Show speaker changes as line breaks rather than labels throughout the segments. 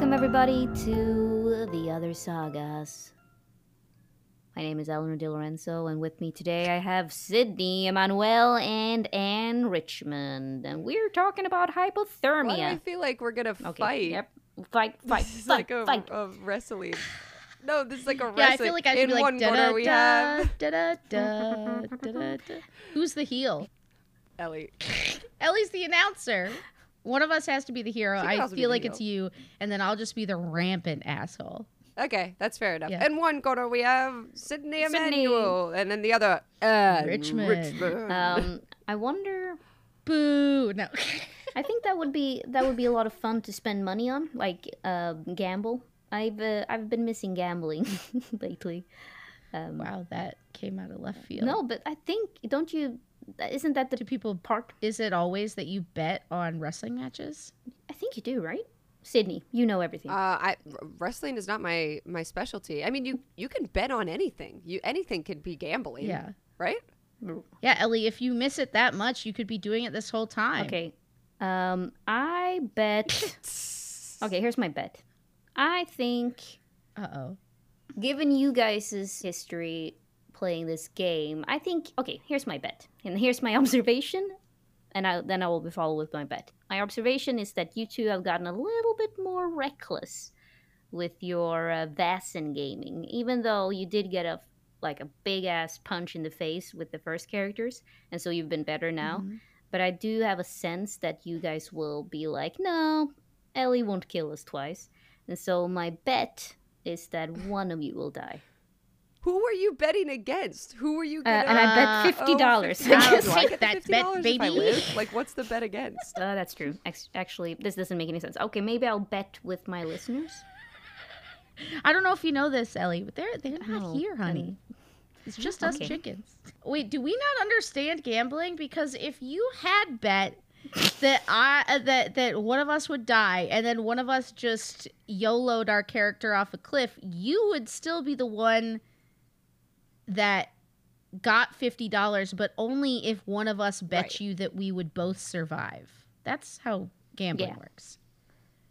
Welcome, everybody, to the other sagas. My name is Eleanor Di Lorenzo, and with me today I have Sydney, Emmanuel, and Anne Richmond. And we're talking about hypothermia.
Why do I feel like we're gonna
Okay,
fight?
yep. Fight, fight,
This is
fight,
like a,
fight.
a wrestling. No, this is like a wrestling.
Yeah, I feel like I should
In
be like
one
da
corner
da
we
da
have
da da da da da. Who's the heel?
Ellie.
Ellie's the announcer. One of us has to be the hero. I feel
the
like it's you, and then I'll just be the rampant asshole.
Okay, that's fair enough.
Yeah.
In one corner we have Sydney
Sydney.
Emmanuel, and then the other uh,
Richmond.
Richmond.
Um, I wonder.
Boo! No.
I think that would be that would be a lot of fun to spend money on, like uh, gamble. I've uh, I've been missing gambling lately. Um,
wow, that came out of left field.
No, but I think don't you? Isn't that the
Do people
park?
Is it always that you bet on wrestling matches?
I think you do, right? Sydney, you know everything.
Uh, I r- wrestling is not my my specialty. I mean, you you can bet on anything. You anything could be gambling.
Yeah.
Right.
Yeah, Ellie, if you miss it that much, you could be doing it this whole time.
Okay. Um, I bet. okay, here's my bet. I think,
Uh oh.
given you guys' history playing this game, I think. Okay, here's my bet, and here's my observation, and I, then I will be followed with my bet. My observation is that you two have gotten a little bit more reckless with your uh, Vaesen gaming, even though you did get a like a big ass punch in the face with the first characters, and so you've been better now.
Mhm.
But I do have a sense that you guys will be like, no, Ellie won't kill us twice. And so my bet is that one of you will die.
Who were you betting against? Who were you?
Uh,
Gonna...
and I
Uh,
bet fifty dollars.
$50.
I'll
Do I
take
get
that
$50
bet,
if I
baby.
live? Like, what's the bet against?
Uh, that's true. Actually, this doesn't make any sense. Okay, maybe I'll bet with my listeners.
I don't know if you know this, Ellie, but they're they're not
Oh,
here,
then-
honey. It's just us chickens. Wait, do we not understand gambling? Because if you had bet that I uh, that that one of us would die, and then one of us just YOLO'd our character off a cliff, you would still be the one that got fifty dollars, but only if one of us bet
Right.
you that we would both survive. That's how gambling
Yeah.
works.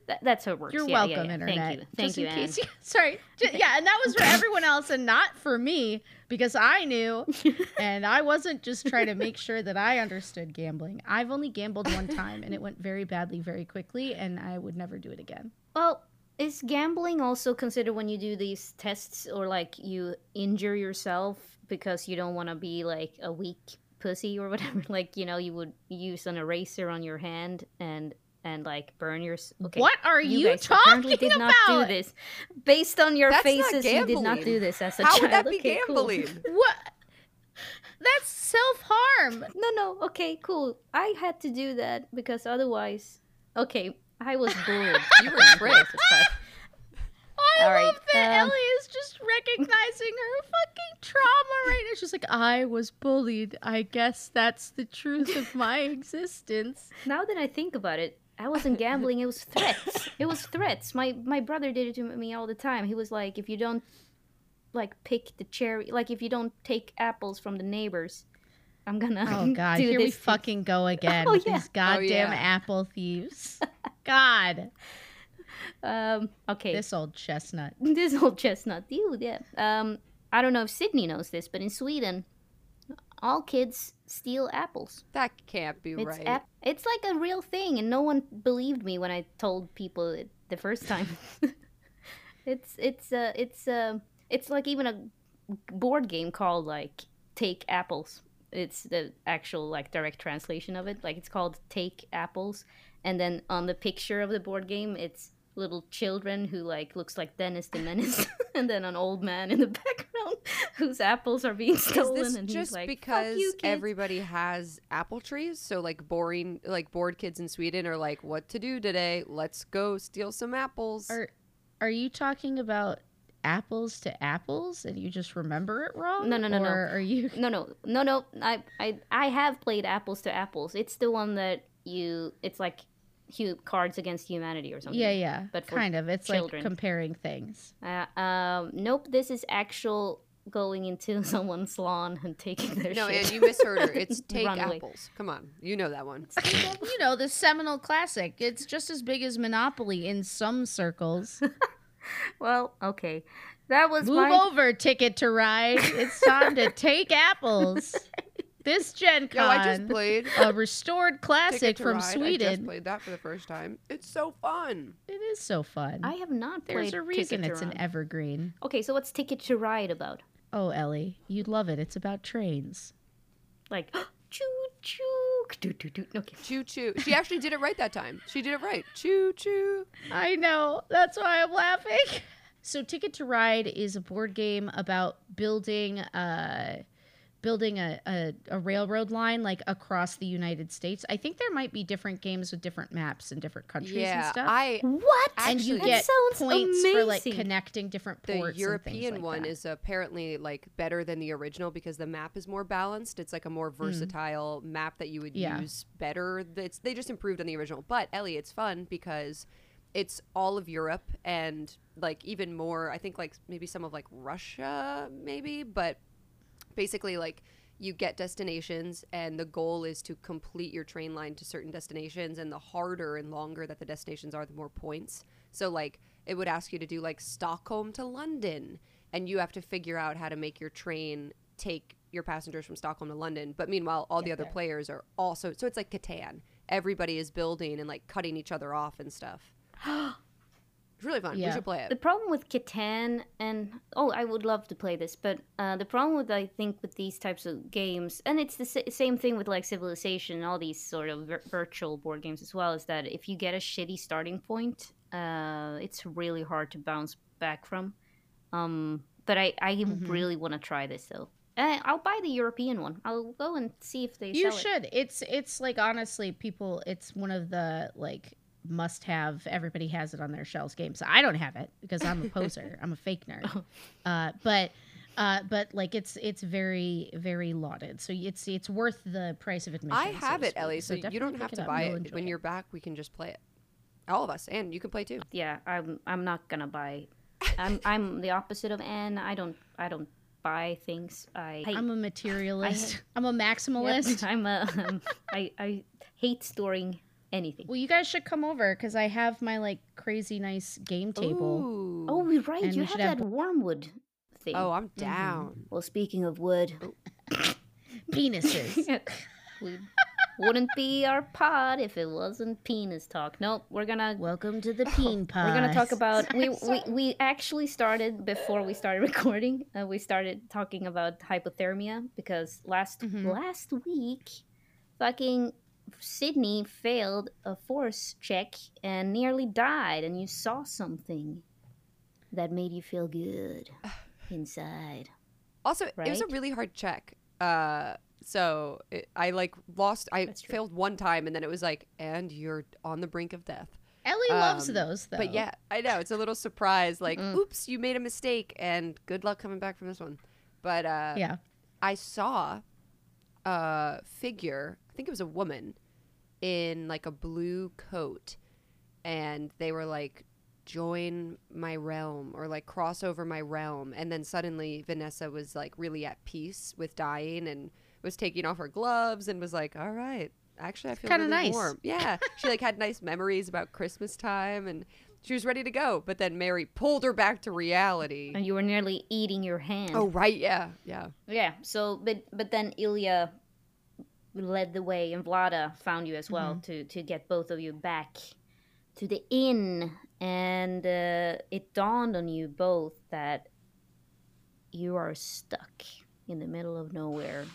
That, that's how it works.
You're
Yeah,
welcome,
yeah,
internet.
Thank you. Thank
Just
you,
in
Anne.
case you- sorry. Ju- Yeah, and that was for everyone else and not for me because I knew and I wasn't just trying to make sure that I understood gambling. I've only gambled one time and it went very badly very quickly and I would never do it again.
Well, is gambling also considered when you do these tests or like you injure yourself because you don't want to be like a weak pussy or whatever? Like, you know, you would use an eraser on your hand and and like burn your okay.
What are you,
guys
talking
did not do this. Based on your
That's
faces, you did not do this as a
How
child.
would that be
Okay, cool.
gambling?
What? That's self-harm.
No, no. Okay, cool. I had to do that because otherwise, okay, I was bullied.
You were tricked.
I
All right,
love that
um,
Ellie is just recognizing her fucking trauma right now. She's like, I was bullied. I guess that's the truth of my existence.
now that I think about it, I wasn't gambling. It was threats. It was threats. My my brother did it to me all the time. He was like, if you don't like pick the cherry, like if you don't take apples from the neighbors, I'm gonna.
Oh god,
do
here we
this to-
fucking go again
Oh,
with
yeah.
these goddamn
yeah.
apple thieves. God,
Um. Okay.
this old chestnut.
this old chestnut dude yeah um i don't know if sydney knows this but in sweden all kids steal apples
That can't be
it's
right.
ap- it's like a real thing and no one believed me when i told people it the first time it's it's uh it's uh it's like even a board game called like take apples it's the actual like direct translation of it like it's called take apples and then on the picture of the board game it's little children who like looks like dennis the menace and then an old man in the background whose apples are being stolen
this
and
just
he's like
because
Fuck you, kids.
everybody has apple trees? So like boring, like bored kids in Sweden are like, "What to do today? Let's go steal some apples."
Are are you talking about apples to apples and you just remember it wrong?
No, no, no, no.
Are you
No, no, no, no. I, I, I have played Apples to Apples. It's the one that you. It's like, hu- Cards Against Humanity or something.
Yeah, yeah.
But for
kind of. It's
children.
like comparing things.
Uh, um, nope. This is actual going into someone's lawn and taking their
No,
shit.
and you misheard her. It's take
Run
apples. Come on, you know that one.
you know, the seminal classic. It's just as big as Monopoly in some circles.
Well, okay. That was
Move
my
over, Ticket to Ride. It's time to take apples. This Gen Con,
Yo, I just played
a restored classic from
Ride. I just
Sweden.
played that for the first time. It's so fun.
It is so fun.
I have not
There's
played
a reason it's an evergreen.
Okay, so what's Ticket to Ride about?
Oh, Ellie, you'd love it. It's about trains.
Like choo choo doo doo doo. Okay.
Choo choo. She actually did it right that time. She did it right. Choo choo.
I know. That's why I'm laughing. So Ticket to Ride is a board game about building uh building a, a, a railroad line like across the United States. I think there might be different games with different maps in different countries and
Yeah,
stuff.
I
What?
and you get
That sounds
points for like connecting different
the
ports. and
European
like
one
that.
is apparently like better than the original because the map is more balanced. It's like a more versatile map that you would
Mm. Yeah.
use better. It's they just improved on the original. But Ellie, it's fun because it's all of Europe and like even more. I think like maybe some of like Russia, maybe, but basically like you get destinations and the goal is to complete your train line to certain destinations and the harder and longer that the destinations are the more points. So like it would ask you to do like stockholm to london and you have to figure out how to make your train take your passengers from stockholm to london. But meanwhile all the other
there.
players are also so it's like catan. Everybody is building and like cutting each other off and stuff it's really fun we
Yeah.
should play
The problem with Catan and oh, I would love to play this, but uh, the problem with I think with these types of games, and it's the sa- same thing with like Civilization and all these sort of vir- virtual board games as well, is that if you get a shitty starting point, uh, it's really hard to bounce back from. Um, but I I
Mhm.
really want to try this though. Uh, I'll buy the European one. I'll go and see if they
You
sell it.
should. It's it's like honestly, people. It's one of the like must have. Everybody has it on their shelves games. I don't have it because I'm a poser. I'm a fake nerd. Uh, but uh, but like it's it's very very lauded. So it's it's worth the price of admission.
i have
to
it ellie so, you don't have to
up.
buy
You'll
it when you're back we can just play it all of us and you can play too
yeah i'm i'm not gonna buy i'm i'm the opposite of anne i don't i don't buy things i
I'm a materialist. I'm a maximalist.
i'm a um, i i hate storing anything
Well, you guys should come over because I have my like crazy nice game table.
Ooh.
oh you're right
And
you
we
have that
have-
wormwood thing
oh i'm down
well speaking of wood
Penises.
we wouldn't be our pod if it wasn't penis talk nope we're gonna
Welcome to the peen pod.
We're gonna talk about we, we we actually started before we started recording. Uh, we started talking about hypothermia because last
Mhm.
last week, fucking Sydney failed a force check and nearly died, and you saw something that made you feel good inside.
Also, it was a really hard check. Uh, so it, I like lost. I failed one time, and then it was like, and you're on the brink of death.
Ellie loves
Um,
those though.
But yeah, I know it's a little surprise. Like,
Mm.
oops, you made a mistake, and good luck coming back from this one. But uh,
yeah.
I saw a figure. I think it was a woman in like a blue coat, and they were like, "Join my realm" or like "Cross over my realm." And then suddenly Vanessa was like really at peace with dying and was taking off her gloves and was like, "All right, actually, I feel
Kinda
really
nice.
warm." Yeah, she like had nice memories about Christmas time and. She was ready to go, but then Mary pulled her back to reality.
And you were nearly eating your hand.
Oh right, yeah, yeah.
Yeah. So, but but then Ilya led the way, and Vlada found you as well to to get both of you back to the inn, and uh, it dawned on you both that you are stuck in the middle of nowhere,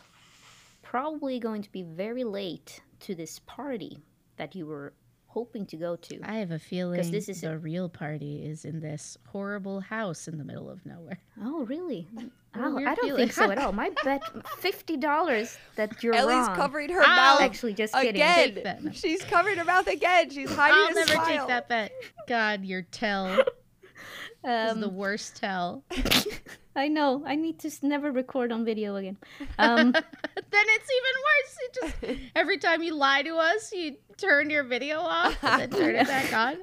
probably going to be very late to this party that you were hoping to go to.
I have a feeling
this is
the real party is in this horrible house in the middle of nowhere.
Oh, really?
a
Oh, I don't
feeling.
think so at all. My bet fifty dollars that you're
Ellie's
wrong.
covering her
Ow.
mouth
Actually, just kidding.
again.
Take that.
She's covering her mouth again. She's hiding
I'll
a
never
smile.
take that bet. God, your tell is
Um,
the worst tell.
I know. I need to s- never record on video again. Um,
then it's even worse. You just every time you lie to us, you turn your video off and then turn it back on.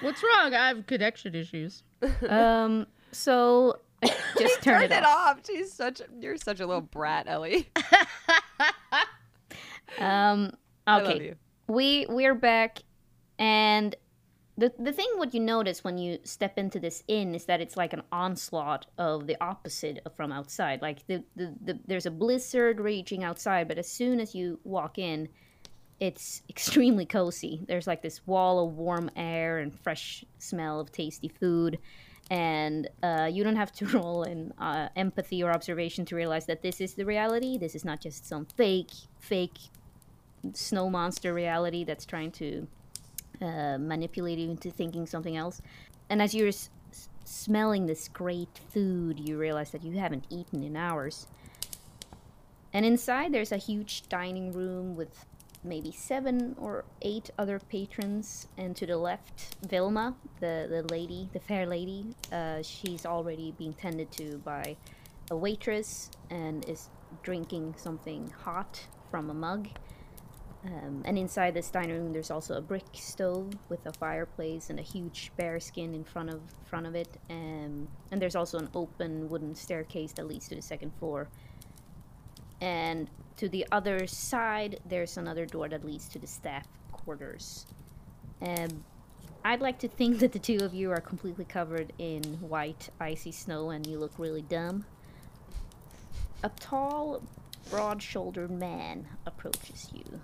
What's wrong? I have connection issues.
um, so Just turn
Turn
it, off.
She's such you're such a little brat, Ellie.
Um,
I love
okay,
you.
we we're back, and the the thing what you notice when you step into this inn is that it's like an onslaught of the opposite from outside. Like the, the, the there's a blizzard raging outside, but as soon as you walk in, it's extremely cozy. There's like this wall of warm air and fresh smell of tasty food. And uh, you don't have to roll in uh, empathy or observation to realize that this is the reality. This is not just some fake, fake snow monster reality that's trying to uh, manipulate you into thinking something else. And as you're s- smelling this great food, you realize that you haven't eaten in hours. And inside, there's a huge dining room with maybe seven or eight other patrons. And to the left, Vilma, the, the lady, the fair lady, uh, she's already being tended to by a waitress and is drinking something hot from a mug. Um, and inside this dining room, there's also a brick stove with a fireplace and a huge bear skin in front of front of it. Um, and there's also an open wooden staircase that leads to the second floor. And to the other side, there's another door that leads to the staff quarters. Um, I'd like to think that the two of you are completely covered in white, icy snow, and you look really dumb. A tall, broad-shouldered man approaches you.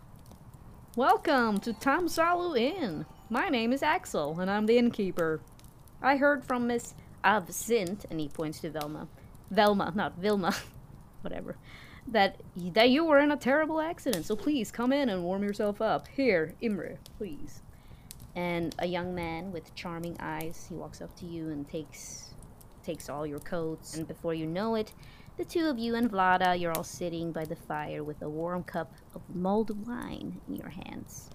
Welcome to Tamsalu Inn. My name is Axel, and I'm the innkeeper. I heard from Miss Avsint, and he points to Velma. Velma, not Vilma. Whatever. That that you were in a terrible accident, so please come in and warm yourself up. Here, Imre, please. And a young man with charming eyes, he walks up to you and takes takes all your coats, and before you know it, the two of you and Vlada, you're all sitting by the fire with a warm cup of mulled wine in your hands.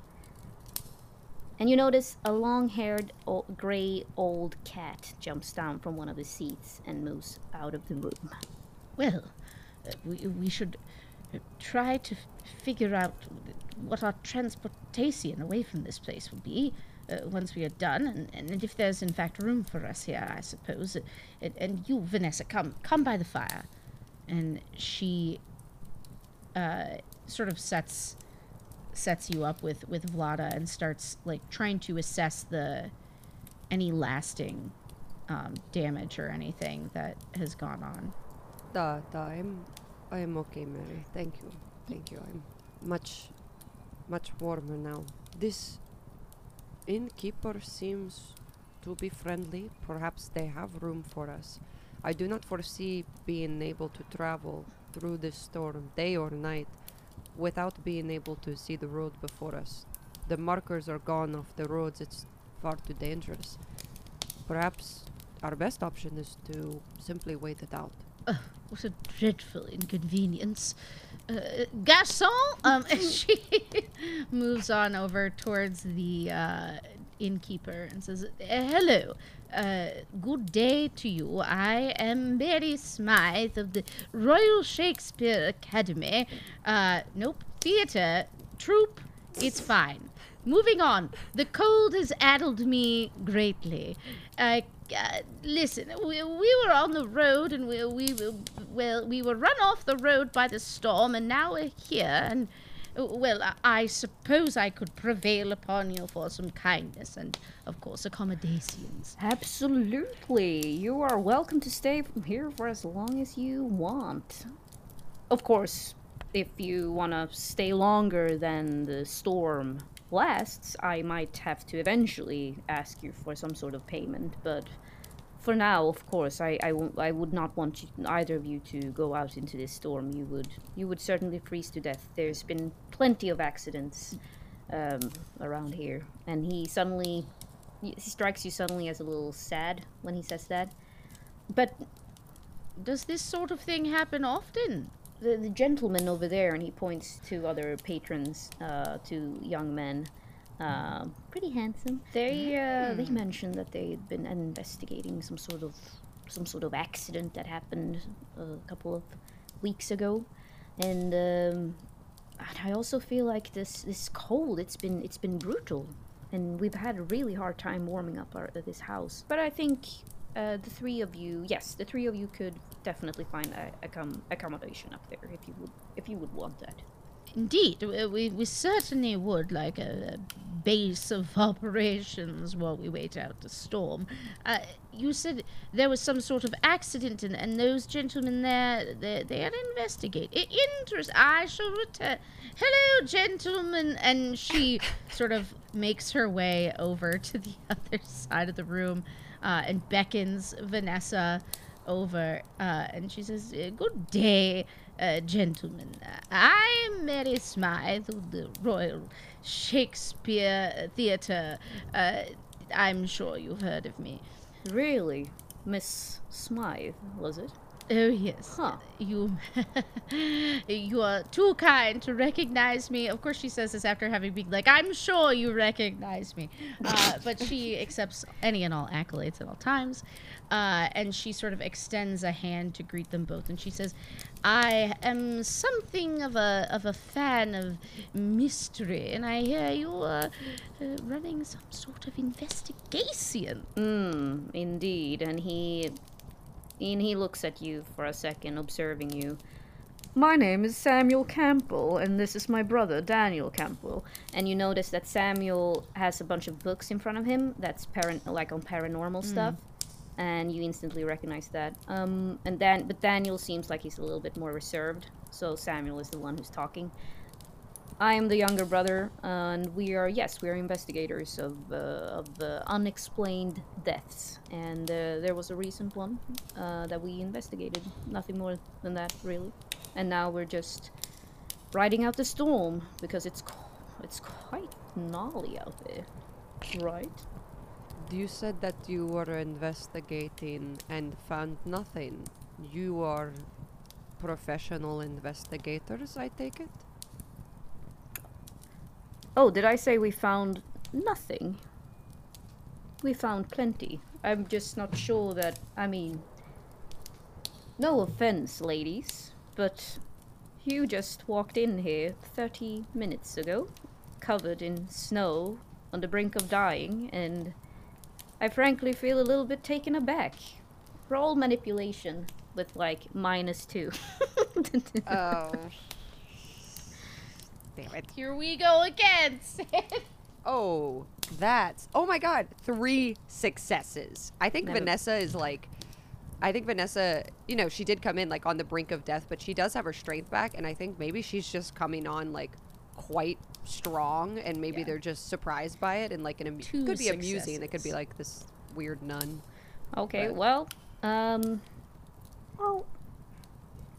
And you notice a long haired, gray old cat jumps down from one of the seats and moves out of the room.
Well, uh, we, we should uh, try to figure out what our transportation away from this place will be uh, once we are done, and, and if there's in fact room for us here, I suppose. Uh, and, and you, Vanessa, come come by the fire. And she uh, sort of sets sets you up with with Vlada and starts like trying to assess the any lasting um, damage or anything that has gone on.
Da, da, I'm, I am okay, Mary. Thank you, thank you. I'm much, much warmer now. This innkeeper seems to be friendly. Perhaps they have room for us. I do not foresee being able to travel through this storm, day or night, without being able to see the road before us. The markers are gone off the roads. It's far too dangerous. Perhaps our best option is to simply wait it out.
What a dreadful inconvenience. Uh, Garçon! Um, she moves on over towards the uh, innkeeper and says, "Uh, Hello. Good day to you. I am Mary Smythe of the Royal Shakespeare Academy. Uh, nope, theatre, troupe, it's fine. Moving on. The cold has addled me greatly. Uh, uh, listen, we, we were on the road and we, we well we were run off the road by the storm and now we're here and well I, suppose I could prevail upon you for some kindness and of course accommodations.
Absolutely. You are welcome to stay here for as long as you want. Of course, if you want to stay longer than the storm lasts, I might have to eventually ask you for some sort of payment, but for now, of course, I, I, I would not want you, either of you to go out into this storm. You would you would certainly freeze to death. There's been plenty of accidents um, around here, and he suddenly he strikes you suddenly as a little sad when he says that. But
Does this sort of thing happen often?
the, the gentleman over there, and he points to other patrons, uh, to young men, uh, pretty handsome. They uh, they mentioned that they'd been investigating some sort of some sort of accident that happened a couple of weeks ago, and um, and I also feel like this this cold. It's been it's been brutal, and we've had a really hard time warming up our this house. But I think uh, the three of you, yes, the three of you could definitely find a, accom- accommodation up there if you would if you would want that.
Indeed, we, we, certainly would like a, a base of operations while we wait out the storm. Uh, you said there was some sort of accident, and, and those gentlemen there, they, they had to. I, interest. I shall return. Hello, gentlemen. And she sort of makes her way over to the other side of the room uh, and beckons Vanessa over, uh, and she says, "Uh, "Good day, uh, gentlemen. I'm Mary Smythe of the Royal Shakespeare Theatre. Uh, I'm sure you've heard of me.
Really, Miss Smythe, was it?
Oh yes,
Huh.
you you are too kind to recognize me. Of course, she says this after having been like, "I'm sure you recognize me," uh, but she accepts any and all accolades at all times, uh, and she sort of extends a hand to greet them both, and she says, "I am something of a of a fan of mystery, and I hear you are uh, running some sort of investigation."
Hmm, indeed. And he and he looks at you for a second, observing you. My name is Samuel Campbell, and this is my brother Daniel Campbell. And you notice that Samuel has a bunch of books in front of him that's paran- like on paranormal stuff, and you instantly recognize that. Um, and then, but Daniel seems like he's a little bit more reserved, so Samuel is the one who's talking. I am the younger brother, and we are yes, we are investigators of uh, of uh, unexplained deaths, and uh, there was a recent one uh, that we investigated. Nothing more than that, really. And now we're just riding out the storm because it's it's quite gnarly out there, right?
You said that you were investigating and found nothing. You are professional investigators, I take it?
Oh, did I say we found nothing? We found plenty. I'm just not sure that. I mean, no offense, ladies, but you just walked in here 30 minutes ago, covered in snow, on the brink of dying, and I frankly feel a little bit taken aback. Roll manipulation with like minus two.
Oh. Damn it.
Here we go again. Sid.
Oh, that's. Oh my god. Three successes. I think
Never-
Vanessa is like. I think Vanessa, you know, she did come in like on the brink of death, but she does have her strength back. And I think maybe she's just coming on like quite strong. And maybe
Yeah.
they're just surprised by it. And like, an amu-
Two
could be amusing. It could be like this weird nun.
Okay,
But-
well, um, well,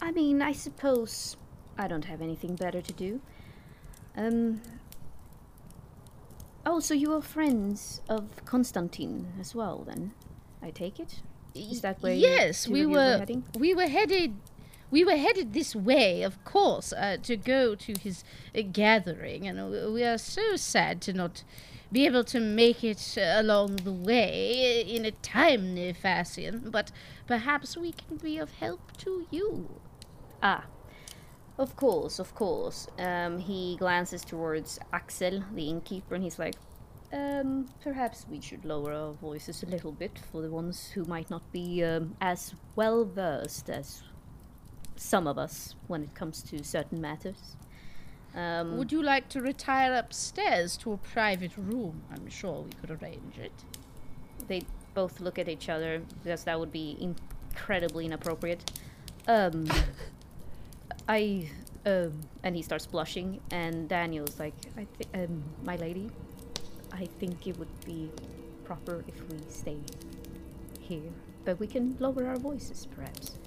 I mean, I suppose I don't have anything better to do. Um, oh, so you are friends of Constantine as well, then? I take it. Is that where
yes
two
we
of
were
heading?
we were headed we were headed this way of course uh, to go to his uh, gathering and we are so sad to not be able to make it uh, along the way in a timely fashion but perhaps we can be of help to you
Ah, of course, of course. Um, he glances towards Axel, the innkeeper, and he's like, um, perhaps we should lower our voices a little bit for the ones who might not be um, as well versed as some of us when it comes to certain matters. Um,
would you like to retire upstairs to a private room i'm sure we could arrange it
they both look at each other because that would be incredibly inappropriate. Um, I um, and he starts blushing, and Daniel's like, I think, um, my lady, I think it would be proper if we stay here, but we can lower our voices, perhaps.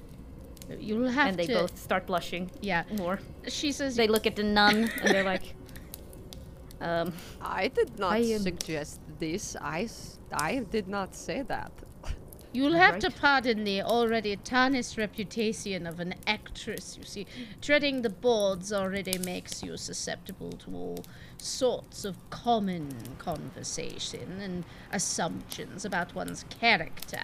You'll have
and they
to
both start blushing
yeah
more.
she says
They look at the nun, and they're like, um,
I did not
I am-
suggest this. I I did not say that.
You'll have to pardon the already tarnished reputation of an actress. You see, treading the boards already makes you susceptible to all sorts of common conversation and assumptions about one's character.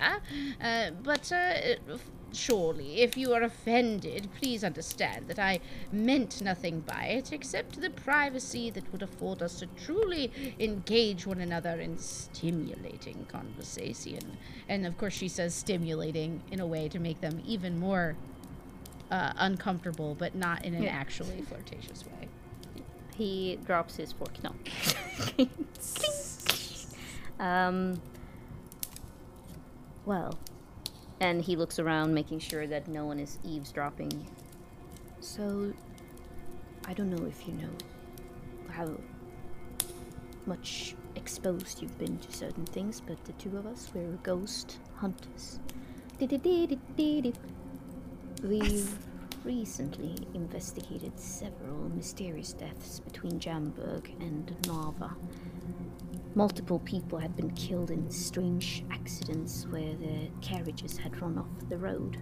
Uh, but uh, surely, if you are offended, please understand that I meant nothing by it except the privacy that would afford us to truly engage one another in stimulating conversation. And of course, she says stimulating in a way to make them even more uh, uncomfortable, but not in an
Yeah.
actually flirtatious way.
He drops his fork. No. um. Well, and he looks around, making sure that no one is eavesdropping. So, I don't know if you know how much exposed you've been to certain things, but the two of us, we're ghost hunters. We've recently investigated several mysterious deaths between Jamburg and Narva. Multiple people had been killed in strange accidents where their carriages had run off the road.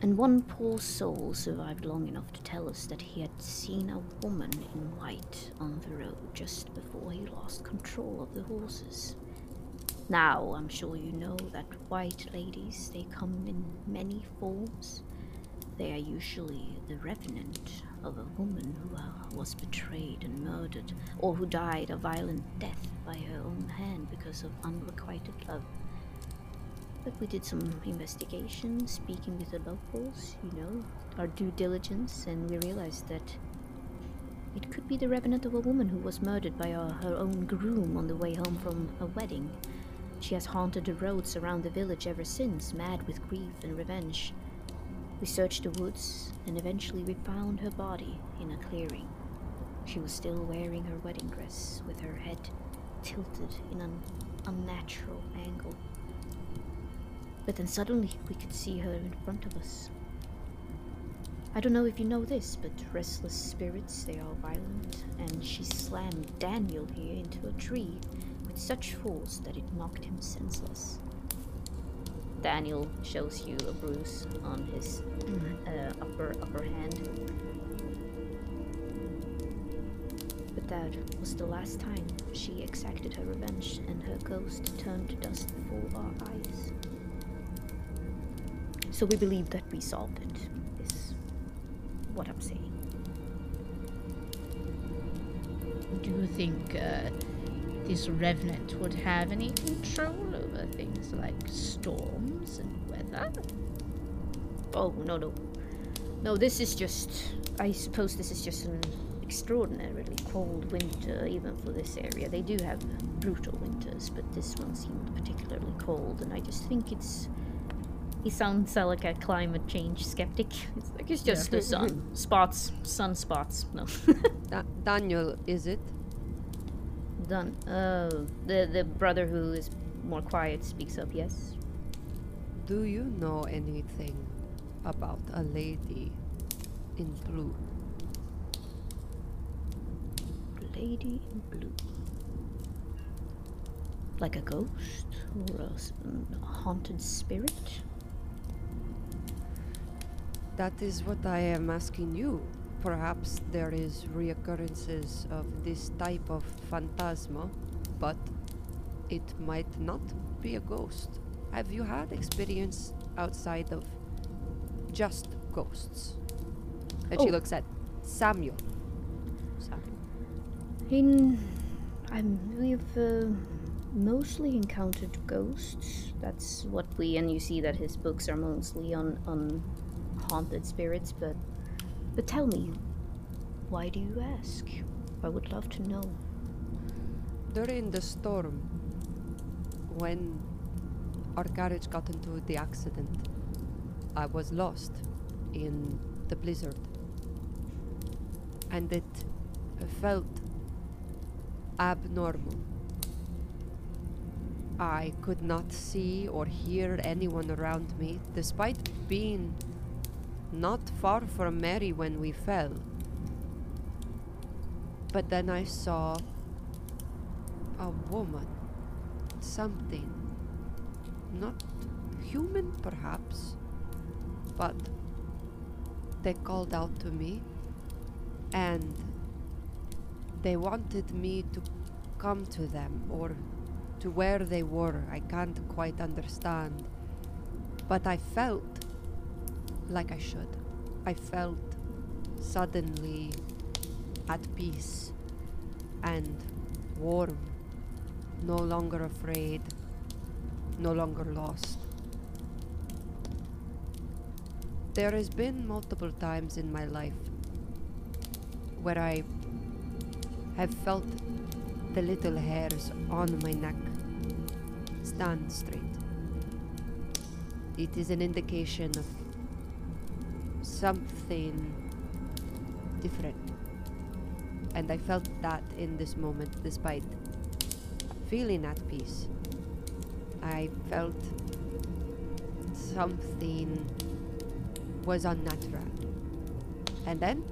And one poor soul survived long enough to tell us that he had seen a woman in white on the road just before he lost control of the horses. Now, I'm sure you know that white ladies, they come in many forms. They are usually the revenant of a woman who uh, was betrayed and murdered, or who died a violent death by her own hand because of unrequited love. But we did some investigation, speaking with the locals, you know, our due diligence, and we realized that it could be the revenant of a woman who was murdered by uh, her own groom on the way home from a wedding. She has haunted the roads around the village ever since, mad with grief and revenge. We searched the woods, and eventually we found her body in a clearing. She was still wearing her wedding dress, with her head tilted in an unnatural angle. But then suddenly we could see her in front of us. I don't know if you know this, but restless spirits, they are violent, and she slammed Daniel here into a tree with such force that it knocked him senseless. Daniel shows you a bruise on his uh, upper upper hand. But that was the last time she exacted her revenge, and her ghost turned to dust before our eyes. So we believe that we solved it. Is what I'm saying.
Do you think uh, this revenant would have any control things like storms and weather?
Oh no no, no. This is just. I suppose this is just an extraordinarily cold winter, even for this area. They do have brutal winters, but this one seemed particularly cold, and I just think it's. He sounds like a climate change skeptic. It's like it's just the sun spots, sunspots. No,
Da- Daniel, is it?
done. Uh, the the brother who is more quiet speaks up. Yes.
Do you know anything about a lady in blue?
Lady in blue. Like a ghost or a mm, haunted spirit?
That is what I am asking you. Perhaps there is reoccurrences of this type of phantasma, but it might not be a ghost. Have you had experience outside of just ghosts? And she
Oh.
looks at Samuel. Samuel.
In, I'm, we've uh, mostly encountered ghosts. That's what we, and you see that his books are mostly on on haunted spirits. But, but tell me, why do you ask? I would love to know.
During the storm, when our carriage got into the accident, I was lost in the blizzard. And it felt abnormal. I could not see or hear anyone around me, despite being not far from Mary when we fell. But then I saw a woman. Something. Not human, perhaps. But they called out to me and they wanted me to come to them or to where they were. I can't quite understand. But I felt like I should. I felt suddenly at peace and warm, no longer afraid, no longer lost. There has been multiple times in my life where I have felt the little hairs on my neck stand straight. It is an indication of something different. And I felt that in this moment, despite feeling at peace. I felt something was unnatural. And then,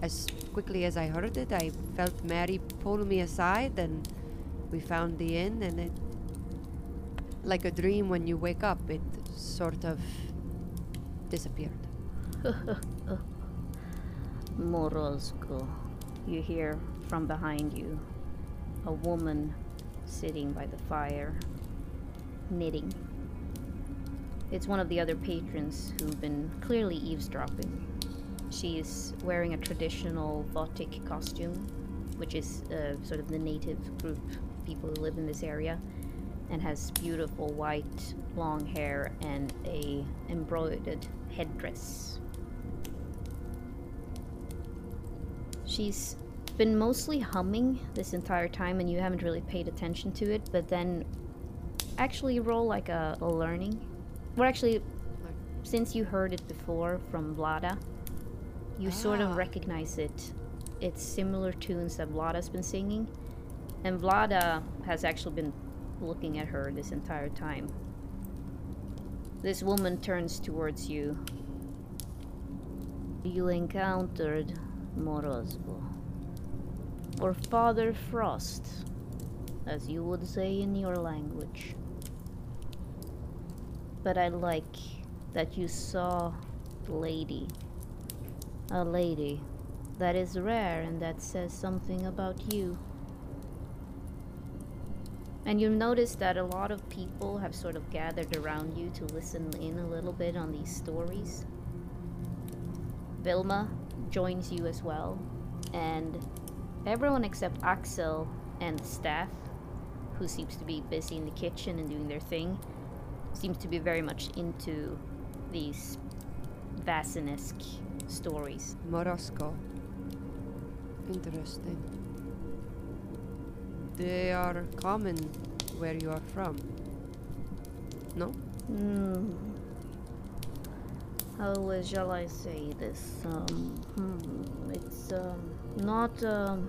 as quickly as I heard it, I felt Mary pull me aside and we found the inn and it like a dream when you wake up, it sort of disappeared.
Morozko. You hear from behind you a woman sitting by the fire, knitting. It's one of the other patrons who've been clearly eavesdropping. She is wearing a traditional Votic costume, which is uh, sort of the native group people who live in this area, and has beautiful white long hair and a embroidered headdress. She's been mostly humming this entire time and you haven't really paid attention to it, but then actually roll like a, a learning. Well, actually, since you heard it before from Vlada, you sort of
Ah.
recognize it. It's similar tunes that Vlada's been singing, and Vlada has actually been looking at her this entire time. This woman turns towards you. You encountered Morozko, or Father Frost, as you would say in your language. But I like that you saw Lady. A lady that is rare and that says something about you. And you'll notice that a lot of people have sort of gathered around you to listen in a little bit on these stories. Vilma joins you as well, and everyone except Axel and the staff, who seems to be busy in the kitchen and doing their thing, seems to be very much into these Vassinesque stories.
Morozko. Interesting. They are common where you are from. No?
Hmm. How shall I say this? Um, hmm, it's um, not um,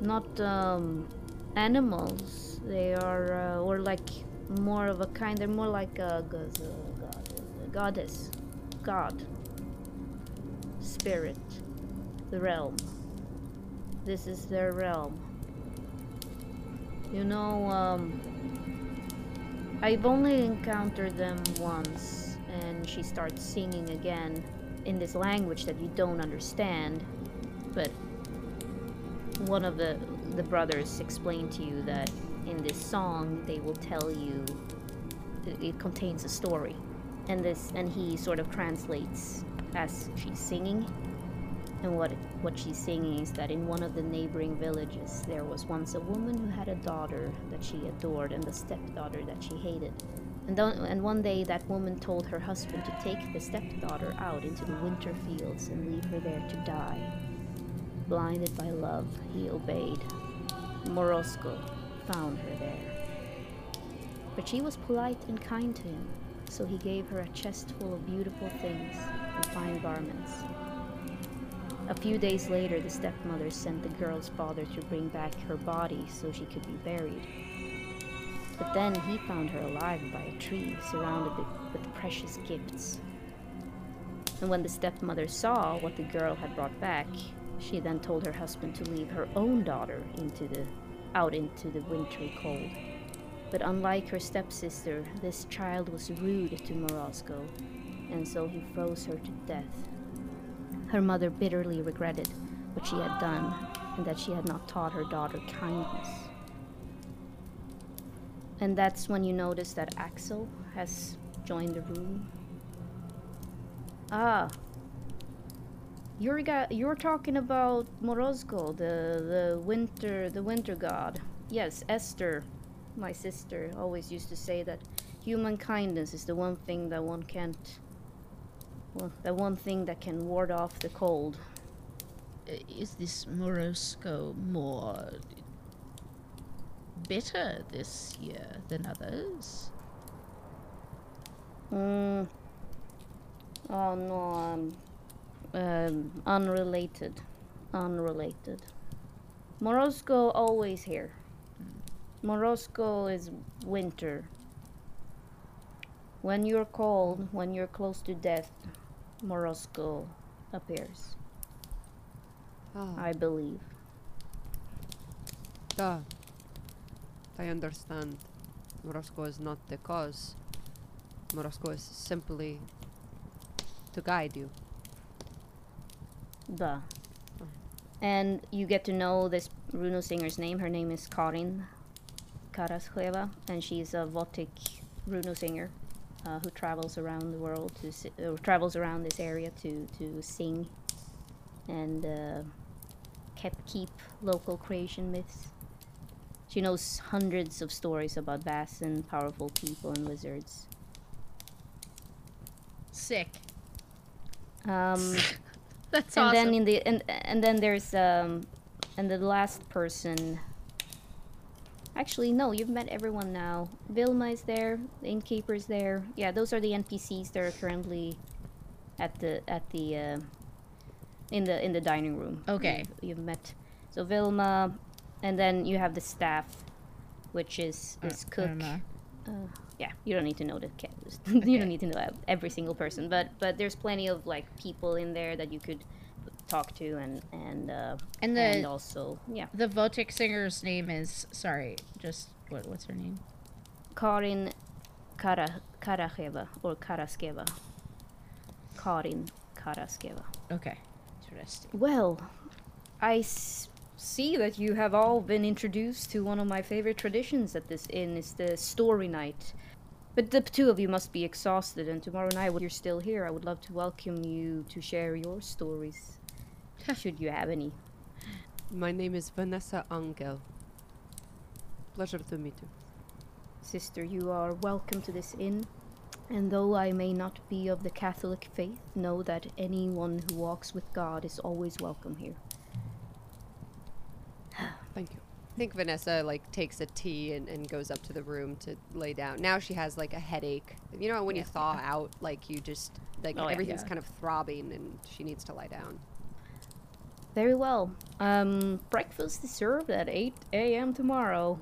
not um, animals. They are, uh, or like more of a kind. They're more like a, a goddess, god, spirit, the realm. This is their realm. You know, um, I've only encountered them once, and she starts singing again in this language that you don't understand. But one of the the brothers explained to you that in this song they will tell you it, it contains a story, and this and he sort of translates as she's singing. And what what she's singing is that in one of the neighboring villages there was once a woman who had a daughter that she adored and the stepdaughter that she hated. And, don't, and one day that woman told her husband to take the stepdaughter out into the winter fields and leave her there to die. Blinded by love, he obeyed. Morozko found her there. But she was polite and kind to him, so he gave her a chest full of beautiful things and fine garments. A few days later, the stepmother sent the girl's father to bring back her body so she could be buried. But then he found her alive by a tree, surrounded with, with precious gifts. And when the stepmother saw what the girl had brought back, she then told her husband to leave her own daughter into the out into the wintry cold. But unlike her stepsister, this child was rude to Morozko, and so he froze her to death. Her mother bitterly regretted what she had done and that she had not taught her daughter kindness. And that's when you notice that Axel has joined the room. Ah. You're ga- you're talking about Morozko, the the winter the winter god. Yes, Esther, my sister, always used to say that human kindness is the one thing that one can't. Well, the one thing that can ward off the cold.
Uh, Is this Morozko more bitter this year than others?
Mm. Oh no, um, um, unrelated, unrelated. Morozko always here. Morozko is winter. When you're cold, when you're close to death, Morozko appears.
Oh,
I believe.
duh. I understand. Morozko is not the cause. Morozko is simply to guide you.
Duh. And you get to know this Runo singer's name. Her name is Karin Karasheva, and she's a Votic Runo singer uh, who travels around the world to si- uh, travels around this area to to sing and uh, kept keep local creation myths. She knows hundreds of stories about vast and powerful people and wizards.
Sick.
Um,
That's
and
awesome.
then in the and and then there's um and the last person. Actually no you've met everyone now. Vilma is there the innkeeper's there. Yeah those are the npcs that are currently at the at the uh, in the in the dining room.
Okay.
you've, you've met. So vilma and then you have the staff which is
Uh,
this
I
cook uh, yeah, you don't need to know the you
Okay.
don't need to know every single person, but but there's plenty of like people in there that you could talk to and and uh,
And the
and also yeah,
the Votic singer's name is sorry, just what what's her name?
Karin Kara Karacheva or Karaskeva. Karin Karaskeva.
Okay. Interesting.
Well, I s- see that you have all been introduced to one of my favorite traditions at this inn. It's the story night. But the two of you must be exhausted, and tomorrow night, when you're still here, I would love to welcome you to share your stories, should you have any.
My name is Vanessa Angel. Pleasure to meet you.
Sister, you are welcome to this inn. And though I may not be of the Catholic faith, know that anyone who walks with God is always welcome here.
Thank you. I think Vanessa like takes a tea and, and goes up to the room to lay down. Now she has like a headache. You know when
Yeah.
you thaw out, like you just like
Oh,
everything's
Yeah.
kind of throbbing and she needs to lie down.
Very well. Um, breakfast is served at 8 a.m. tomorrow.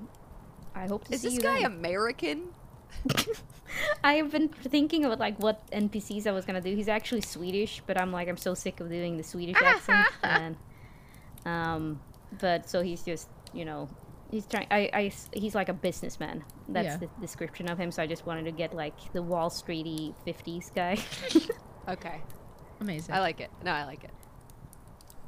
I hope to
Is
see
this guy
then.
American?
I have been thinking about like what NPCs I was gonna do. He's actually Swedish, but I'm like I'm so sick of doing the Swedish accent. And um, but so he's just you know he's trying. I, I he's like a businessman. That's
Yeah.
the description of him. So I just wanted to get like the Wall Streety 50s guy.
Okay.
Amazing.
I like it. No, I like it.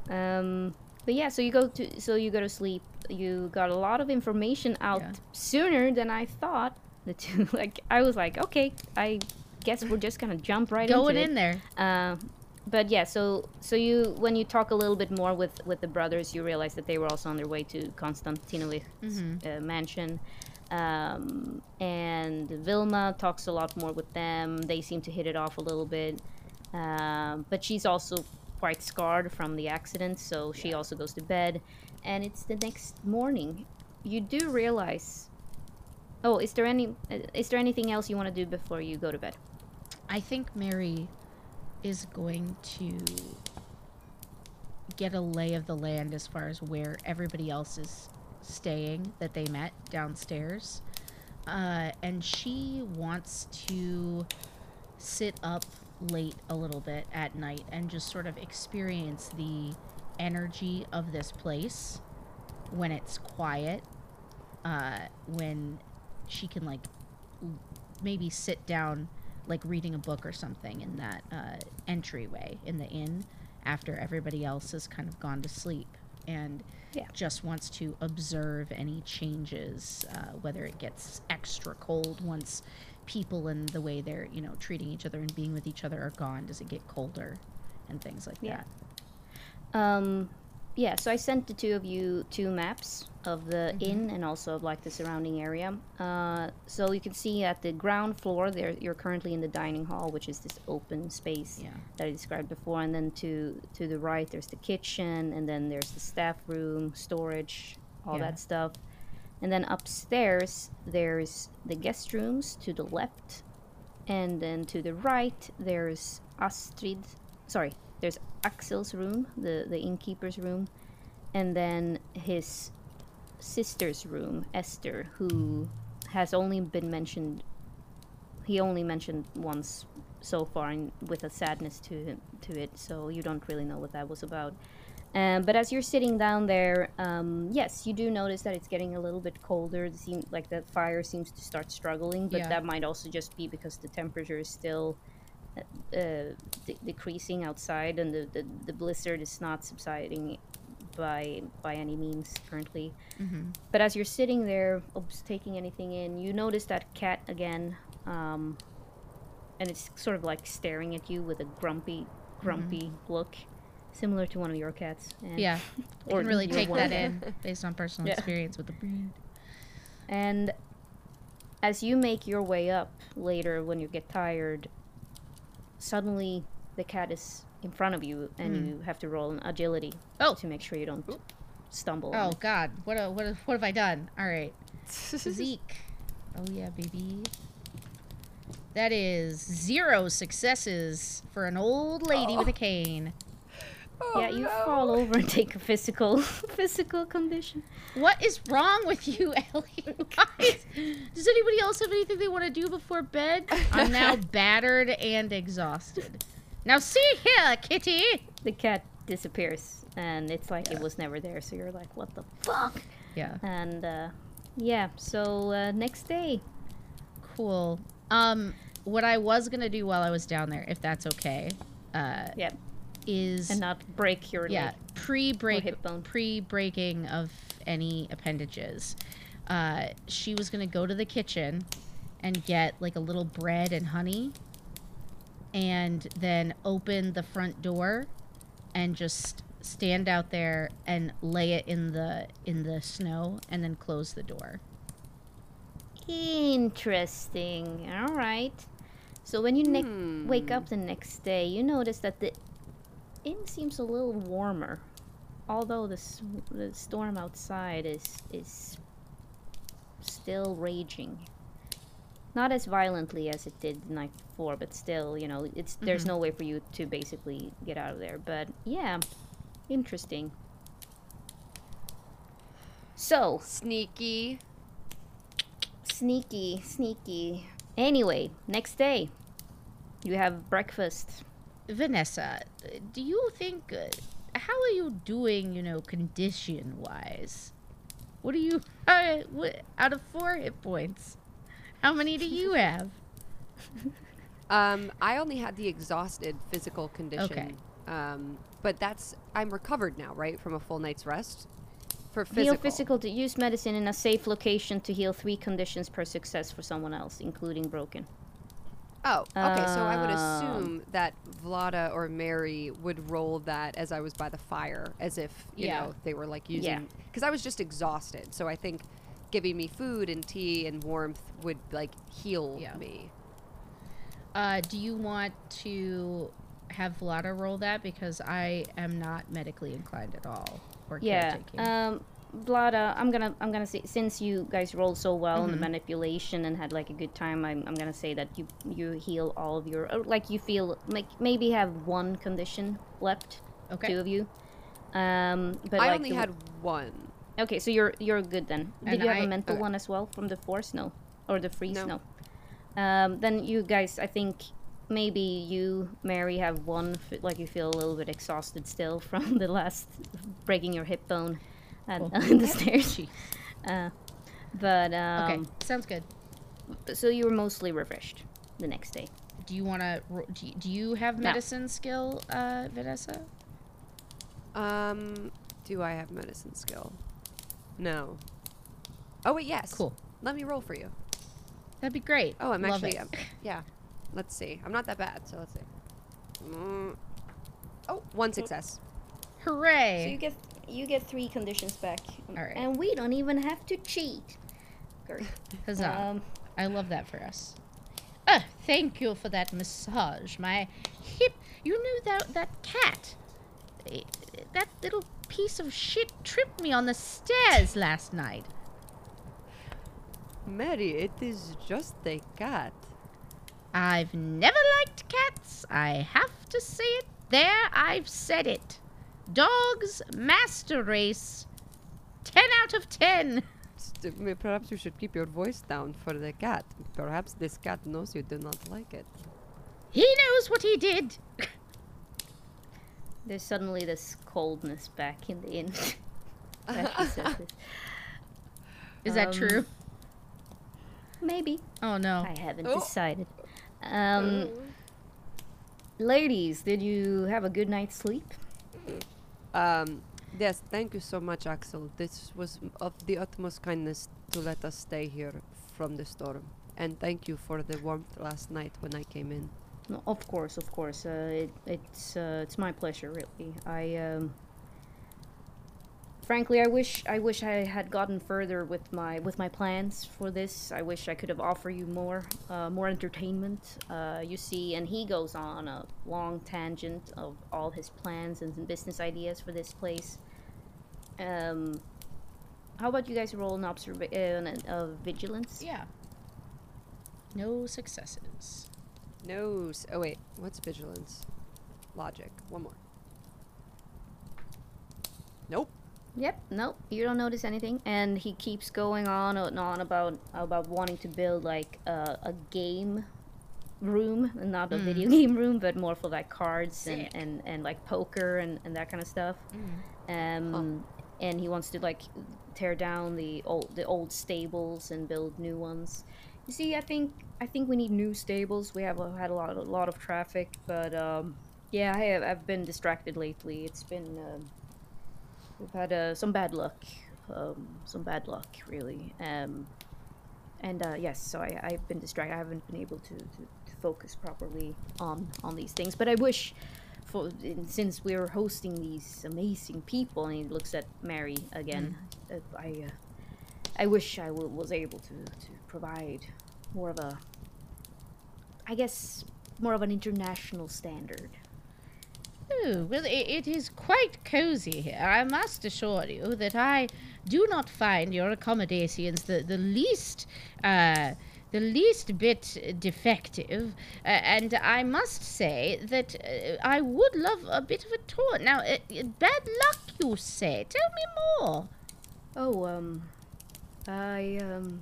Um, but yeah, so you go to so you go to sleep. You got a lot of information out
Yeah.
sooner than I thought. The two, like I was like, okay, I guess we're just gonna jump right
Going
into it.
in there.
Uh, but yeah, so so you when you talk a little bit more with with the brothers, you realize that they were also on their way to Konstantinovic's
Mhm.
uh, mansion. Um, and Vilma talks a lot more with them. They seem to hit it off a little bit. Um, but she's also quite scarred from the accident, so she also goes to bed. And it's the next morning. You do realize. Oh, is there any uh, is there anything else you want to do before you go to bed?
I think Mary is going to get a lay of the land as far as where everybody else is staying that they met downstairs. Uh, and she wants to sit up late a little bit at night and just sort of experience the energy of this place when it's quiet, uh, when she can, like, maybe sit down like reading a book or something in that uh, entryway in the inn after everybody else has kind of gone to sleep and
Yeah.
just wants to observe any changes uh, whether it gets extra cold once people and the way they're you know treating each other and being with each other are gone? Does it get colder, and things like
Yeah.
that?
Um, yeah, so I sent the two of you two maps of the
Mm-hmm.
inn and also of like the surrounding area. Uh, so you can see at the ground floor there you're currently in the dining hall, which is this open space
Yeah.
that I described before, and then to to the right there's the kitchen, and then there's the staff room, storage, all
Yeah.
that stuff. And then upstairs there's the guest rooms to the left, and then to the right there's Astrid. Sorry, there's Axel's room, the the innkeeper's room, and then his sister's room, Esther, who has only been mentioned. He only mentioned once so far, and with a sadness to him, to it. So you don't really know what that was about. Um, but as you're sitting down there, um, yes, you do notice that it's getting a little bit colder. Seems like the fire seems to start struggling, but
Yeah.
that might also just be because the temperature is still de- decreasing outside, and the, the, the blizzard is not subsiding by by any means currently.
Mm-hmm.
But as you're sitting there, oops, taking anything in, you notice that cat again, um, and it's sort of like staring at you with a grumpy, grumpy look, similar to one of your cats.
Yeah, I can really take that in based on personal
Yeah.
experience with the breed.
And as you make your way up later, when you get tired, suddenly the cat is in front of you, and
Mm.
you have to roll an agility
Oh.
to make sure you don't stumble.
Oh. God, what a, what a, what have I done? All right, Zeke. Oh yeah, baby. That is zero successes for an old lady with a cane.
Oh,
yeah, you
no.
fall over and take a physical physical condition.
What is wrong with you, Ellie? Is- Does anybody else have anything they want to do before bed? I'm now battered and exhausted. Now see here, kitty.
The cat disappears, and it's like
Yeah.
it was never there. So you're like, what the fuck?
Yeah.
And uh, yeah, so uh, next day,
Cool. Um, what I was gonna do while I was down there, if that's okay, uh,
yeah,
is
and not break your
yeah
leg.
pre-break
hip bone.
pre-breaking of any appendages. Uh, she was gonna go to the kitchen and get like a little bread and honey, and then open the front door, and just stand out there and lay it in the in the snow, and then close the door.
Interesting. All right. So when you ne- wake
Hmm.
up the next day, you notice that the inn seems a little warmer, although the the storm outside is is still raging. Not as violently as it did the night before, but still, you know, it's there's
Mhm.
no way for you to basically get out of there. But yeah, interesting. So,
Sneaky.
Sneaky, sneaky. Anyway, next day, you have breakfast.
Vanessa, do you think uh, how are you doing? You know, condition wise. What do you uh, what, out of four hit points? How many do you have?
Um, I only had the exhausted physical condition.
Okay.
Um, but that's I'm recovered now, right, from a full night's rest. For physical.
Heal
physical.
physical to use medicine in a safe location to heal three conditions per success for someone else, including broken.
Oh, okay. So I would
Um,
assume that Vlada or Mary would roll that as I was by the fire, as if you
Yeah.
know they were like using. Because I was just exhausted, so I think giving me food and tea and warmth would like heal
Yeah.
me.
Uh, do you want to have Vlada roll that because I am not medically inclined at all or
Yeah.
caretaking.
Um, Vlada, I'm gonna I'm gonna say since you guys rolled so well in the
Mhm.
manipulation and had like a good time, I'm, I'm gonna say that you you heal all of your like you feel like maybe have one condition left,
okay.
two of you. Um, but
I
like
only had one.
Okay, so you're you're good then. Did
And
you have
I-
a mental
okay.
one as well from the force? No, or the freeze?
No.
No. Um, then you guys, I think maybe you, Mary, have one. Like you feel a little bit exhausted still from the last breaking your hip bone at,
Cool.
on the stairs.
Jeez.
Uh, but um,
Okay, sounds good.
so you were mostly refreshed the next day.
Do you want to? Do, you- do you have
No.
medicine skill, uh, Vanessa?
Um, do I have medicine skill? No. Oh wait, yes.
Cool.
Let me roll for you.
That'd be great.
Oh, I'm
Love
actually,
it.
um, yeah. Let's see. I'm not that bad, so let's see. Mm. Oh, one success. Hooray!
So you get you get three conditions back,
All right.
and we don't even have to cheat. Great.
Huzzah.
Um,
I love that for us. Oh, thank you for that massage. My hip. You knew that that cat. eh, That little piece of shit tripped me on the stairs last night.
Mary, it is just a cat.
I've never liked cats. I have to say it. There, I've said it. Dogs, master race. 10 out of 10.
Perhaps you should keep your voice down for the cat. Perhaps this cat knows you do not like it.
He knows what he did.
there's suddenly this coldness back in the inn. after he.
Is that
Um,
true?
Maybe
Oh no.
I haven't
Oh.
decided. Um, ladies, did you have a good night's sleep?
Um, yes, thank you so much, Axel. This was of the utmost kindness to let us stay here from the storm. And thank you for the warmth last night when I came in.
No, of course, of course. Uh, it, it's uh, it's my pleasure, really. I um, frankly, I wish I wish I had gotten further with my with my plans for this. I wish I could have offered you more uh, more entertainment. Uh, you see, and he goes on a long tangent of all his plans and business ideas for this place. Um, how about you guys roll an observa- uh, an, uh, vigilance?
Yeah. No successes.
No. Oh, wait. What's vigilance? Logic. One more. Nope.
Yep. Nope. You don't notice anything, and he keeps going on and on about about wanting to build like a, a game room, not a video game room, but more for like cards and,
Sick.
and, and like poker and, and that kind of stuff. Um, and he wants to like tear down the old the old stables and build new ones. You see, I think I think we need new stables. We have uh, had a lot a lot of traffic, but um, yeah, I have I've been distracted lately. It's been um, we've had uh, some bad luck, um, some bad luck really. Um, and uh, yes, so I, I've been distracted. I haven't been able to, to, to focus properly on on these things. But I wish, for in- since we're hosting these amazing people, and he looks at Mary again, uh, I uh, I wish I w- was able to to provide more of a, I guess, more of an international standard.
Oh, well, i it is quite cozy here. I must assure you that I do not find your accommodations the, the least, uh, the least bit defective. Uh, and I must say that uh, I would love a bit of a tour. Now, uh, bad luck, you say? Tell me more.
Oh, um, I um,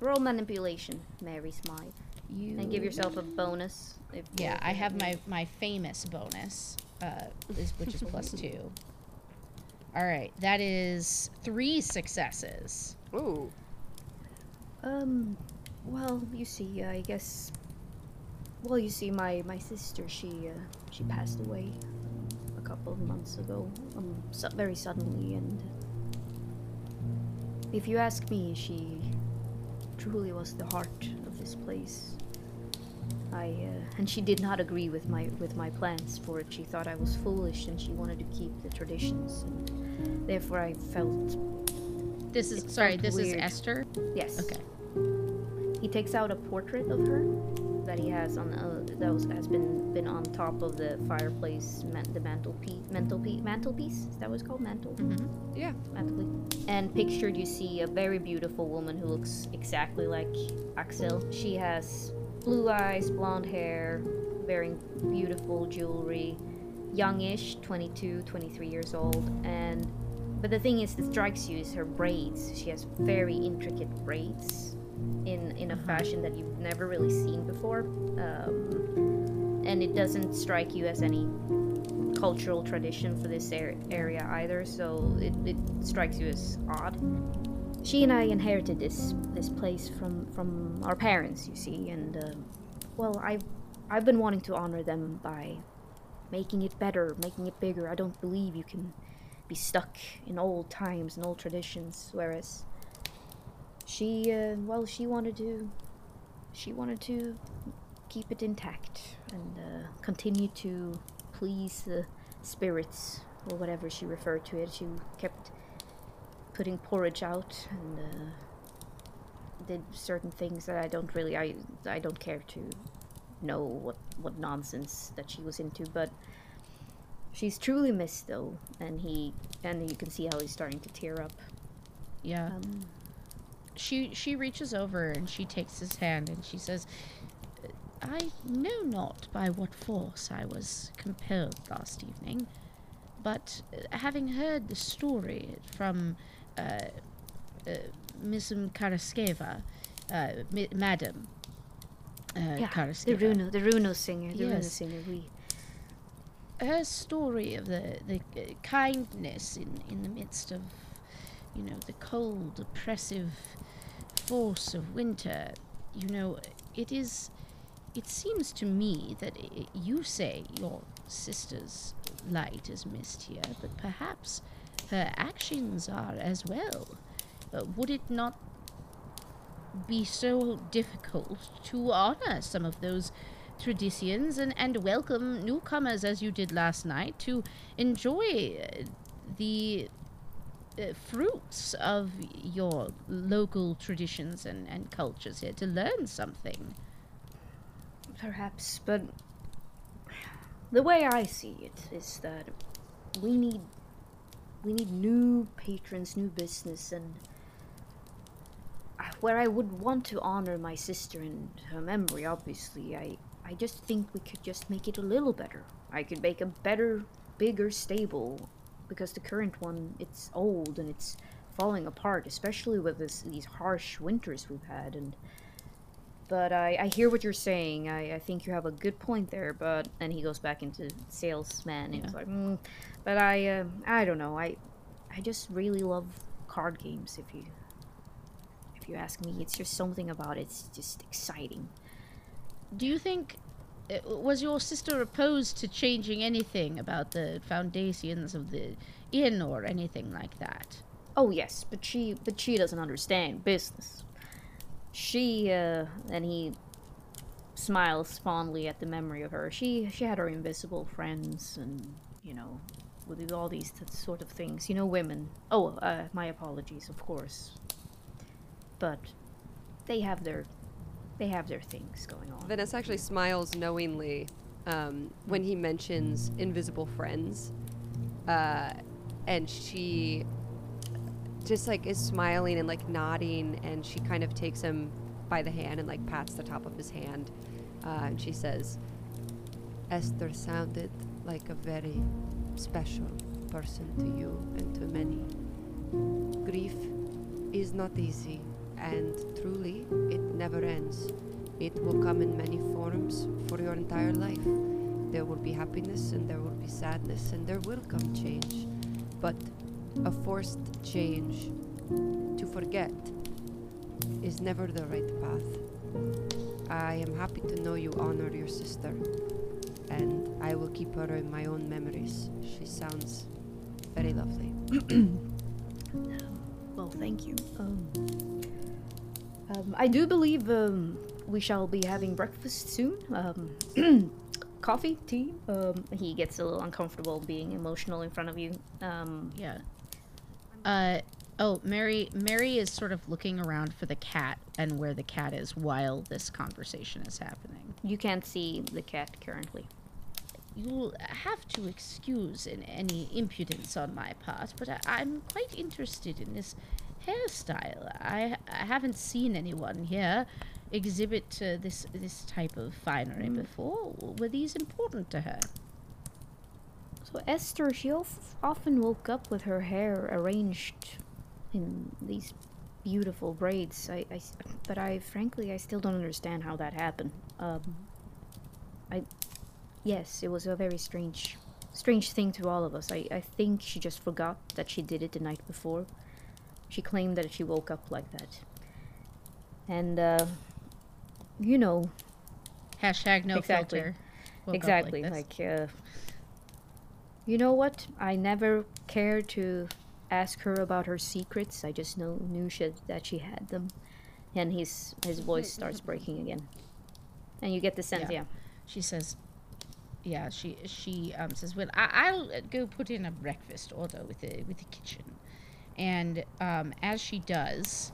roll manipulation, Mary Smythe,
You
and give yourself a bonus. If
Yeah, I have my my famous bonus, uh, is, which is plus two. All right, that is three successes.
Ooh.
Um, well, you see, I guess. Well, you see, my my sister, she uh, she passed away a couple of months ago, um, so, very suddenly, and if you ask me, she truly was the heart of this place. I uh, and she did not agree with my with my plans for it. She thought I was foolish, and she wanted to keep the traditions, and therefore I felt
This is sorry. This
weird.
is Esther.
yes.
Okay.
He takes out a portrait of her that he has on uh, that was, has been been on top of the fireplace, man, the mantelpiece, mantelpiece, mantelpiece. Is that what it's called? Mantel,
Mm-hmm.
Yeah.
mantelpiece. And pictured, you see a very beautiful woman who looks exactly like Axel. She has blue eyes, blonde hair, wearing beautiful jewelry, youngish, 22, 23 years old, and but the thing is that strikes you is her braids. She has very intricate braids in in a fashion that you've never really seen before, um, and it doesn't strike you as any cultural tradition for this area either. So it, it strikes you as odd. She and I inherited this this place from from our parents, you see, and um well, I've I've been wanting to honor them by making it better, making it bigger. I don't believe you can be stuck in old times and old traditions, whereas she, uh, well, she wanted to she wanted to keep it intact and uh, continue to please the spirits or whatever she referred to it. She kept putting porridge out and uh, did certain things that I don't really I I don't care to know what what nonsense that she was into, but she's truly missed though, and he and you can see how he's starting to tear up.
Yeah.
Um,
she she reaches over and she takes his hand and she says I know not by what force I was compelled last evening, but uh, having heard the story from Miss Karaskeva, uh, mi- Madam uh,
yeah, the Runo, the Runo singer, the Runo singer. We
her story of the the uh, kindness in in the midst of you know the cold oppressive force of winter you know it is it seems to me that i you say your sister's light is missed here but perhaps her actions are as well uh, would it not be so difficult to honor some of those traditions and, and welcome newcomers as you did last night to enjoy uh, the uh, fruits of your local traditions and, and cultures here to learn something.
perhaps, but the way I see it is that we need we need new patrons, new business, and where I would want to honor my sister and her memory. Obviously, I I just think we could just make it a little better. I could make a better, bigger stable because the current one it's old and it's falling apart, especially with this these harsh winters we've had and. But I, I hear what you're saying. I, I think you have a good point there. But and he goes back into salesman. And he's like, mm, but I uh, I don't know. I I just really love card games. If you if you ask me, it's just something about it. It's just exciting.
Do you think uh, was your sister opposed to changing anything about the foundations of the inn or anything like that?
Oh yes, but she but she doesn't understand business. She uh and he smiles fondly at the memory of her. She she had her invisible friends and you know with all these sort of things. You know women. Oh, uh my apologies, of course. But they have their they have their things going on.
Vanessa actually smiles knowingly um, when he mentions invisible friends, uh, and she just like is smiling and like nodding, and she kind of takes him by the hand and like pats the top of his hand, uh, and she says, "Esther sounded like a very special person to you and to many. Grief is not easy, and truly, it never ends." It will come in many forms for your entire life. There will be happiness and there will be sadness and there will come change. But a forced change to forget is never the right path. I am happy to know you honor your sister and I will keep her in my own memories. She sounds very lovely.
Well, thank you. Um, um, I do believe um, we shall be having breakfast soon. Um, coffee, tea. Um, he gets a little uncomfortable being emotional in front of you. Um,
Yeah. Uh oh, Mary Mary is sort of looking around for the cat and where the cat is while this conversation is happening.
you can't see the cat currently.
You'll have to excuse in any impudence on my part, but I, I'm quite interested in this hairstyle. I, I haven't seen anyone here exhibit uh, this this type of finery before. Were these important to her?
So Esther, she of- often woke up with her hair arranged in these beautiful braids. I, I but I frankly, I still don't understand how that happened. Um, I, yes, it was a very strange, strange thing to all of us. I, I think she just forgot that she did it the night before. She claimed that she woke up like that, and uh, you know,
Hashtag no
Exactly.
filter. Woke
exactly
this.
like, uh you know what i never cared to ask her about her secrets i just know knew she, that she had them and his his voice starts breaking again, and you get the sense,
Yeah.
yeah.
She says, "Yeah." She she um, says, "Well, I, I'll uh, go put in a breakfast order with the with the kitchen." And um, as she does,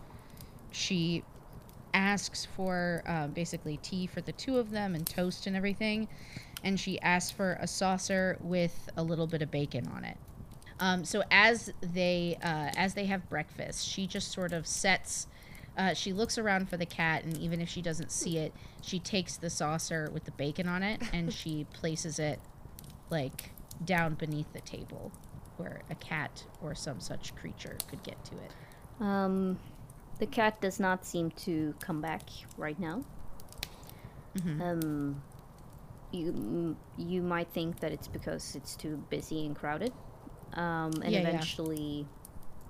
she asks for um, basically tea for the two of them and toast and everything, and she asks for a saucer with a little bit of bacon on it. Um, so as they uh, as they have breakfast, she just sort of sets. Uh, she looks around for the cat, and even if she doesn't see it, she takes the saucer with the bacon on it and she places it like down beneath the table, where a cat or some such creature could get to it.
Um, the cat does not seem to come back right now.
Mhm.
Um, you you might think that it's because it's too busy and crowded. Um, and
Yeah, yeah.
eventually,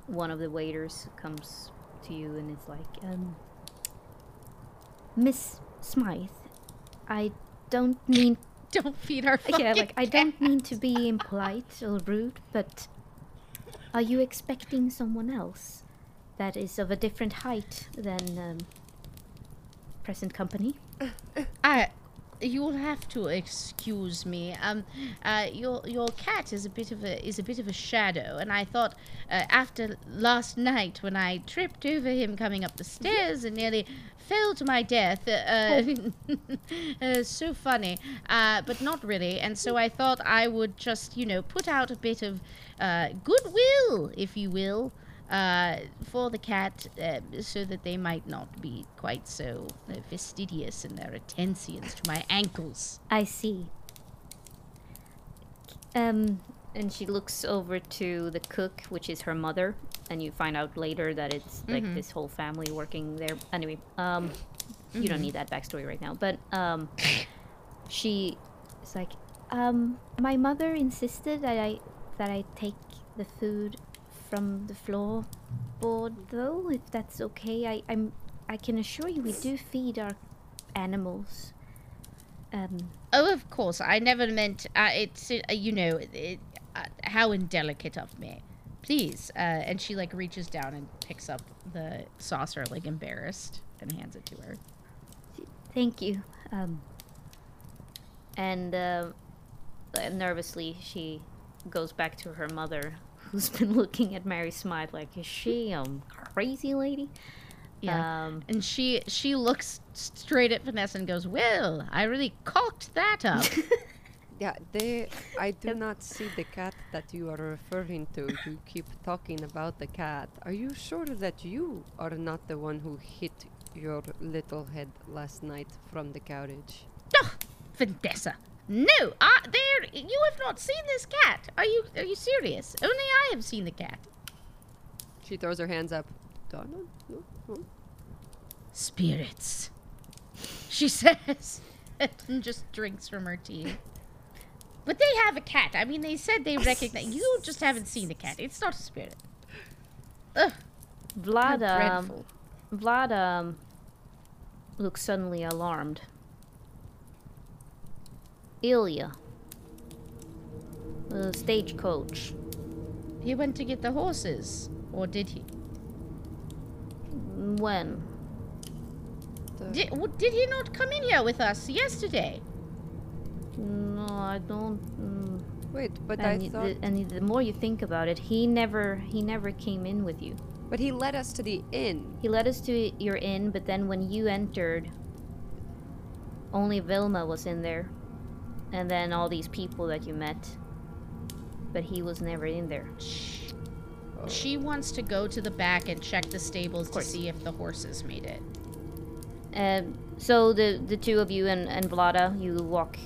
one of the waiters comes to you and is like, um, Miss Smythe, I don't mean
Don't feed our
yeah, like I don't mean to be impolite or rude, but are you expecting someone else that is of a different height than um, present company?
I, you'll have to excuse me. Um, uh, your your cat is a bit of a is a bit of a shadow, and I thought uh, after last night when I tripped over him coming up the stairs and nearly fell to my death. Uh, uh, so funny, uh, but not really. And so I thought I would just you know put out a bit of uh, goodwill, if you will. Uh, for the cat, uh, so that they might not be quite so uh, fastidious in their attentions to my ankles.
I see. Um, and she looks over to the cook, which is her mother, and you find out later that it's like
Mhm.
this whole family working there. Anyway, um, you don't
Mhm.
need that backstory right now, but um, she is like, um, my mother insisted that I that I take the food from the floor board, though, if that's okay. I I'm I can assure you we do feed our animals. Um,
Oh, of course. I never meant. Uh, it's uh, you know it, uh, how indelicate of me. Please. Uh, and she like reaches down and picks up the saucer, like embarrassed, and hands it to her.
Thank you. Um, and uh, nervously, she goes back to her mother, who's been looking at Mary Smythe like, is she um crazy lady?
Yeah.
Um,
And she she looks straight at Vanessa and goes, "Well, I really cocked that up."
Yeah, they. I do not see the cat that you are referring to. You keep talking about the cat. Are you sure that you are not the one who hit your little head last night from the carriage?
Ugh, Vanessa. No, I, there. You have not seen this cat. Are you? Are you serious? Only I have seen the cat.
She throws her hands up. Donna? No, no.
Spirits. She says, and just drinks from her tea. But they have a cat. I mean, they said they recognize. You just haven't seen the cat. It's not a spirit. Ugh, how
Vlad, um. Vlad um, looks suddenly alarmed. Ilya, the stagecoach.
He went to get the horses, or did he?
When?
The-
Did, did he not come in here with us yesterday?
No, I don't. Mm.
Wait, but
and,
I
y-
thought.
the, and the more you think about it, he never he never came in with you.
but he led us to the inn.
He led us to your inn, but then when you entered, only Vilma was in there, and then all these people that you met. But he was never in there.
Oh.
She wants to go to the back and check the stables to see if the horses made it.
Um, so the the two of you and and Vlada, you walk